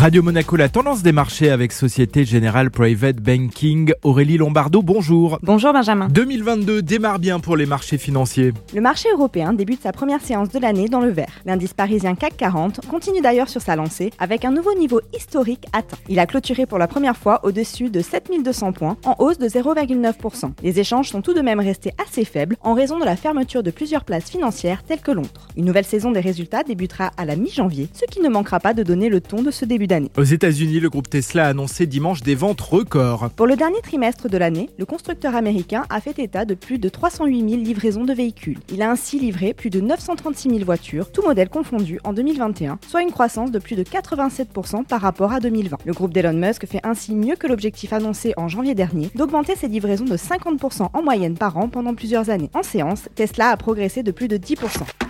Radio Monaco, la tendance des marchés avec Société Générale Private Banking. Aurélie Lombardo, bonjour. Bonjour Benjamin. 2022 démarre bien pour les marchés financiers. Le marché européen débute sa première séance de l'année dans le vert. L'indice parisien CAC 40 continue d'ailleurs sur sa lancée avec un nouveau niveau historique atteint. Il a clôturé pour la première fois au-dessus de 7200 points en hausse de 0,9%. Les échanges sont tout de même restés assez faibles en raison de la fermeture de plusieurs places financières telles que Londres. Une nouvelle saison des résultats débutera à la mi-janvier, ce qui ne manquera pas de donner le ton de ce début d'année. Aux États-Unis, le groupe Tesla a annoncé dimanche des ventes records. Pour le dernier trimestre de l'année, le constructeur américain a fait état de plus de 308 000 livraisons de véhicules. Il a ainsi livré plus de 936 000 voitures, tous modèles confondus, en 2021, soit une croissance de plus de 87% par rapport à 2020. Le groupe d'Elon Musk fait ainsi mieux que l'objectif annoncé en janvier dernier d'augmenter ses livraisons de 50% en moyenne par an pendant plusieurs années. En séance, Tesla a progressé de plus de 10%.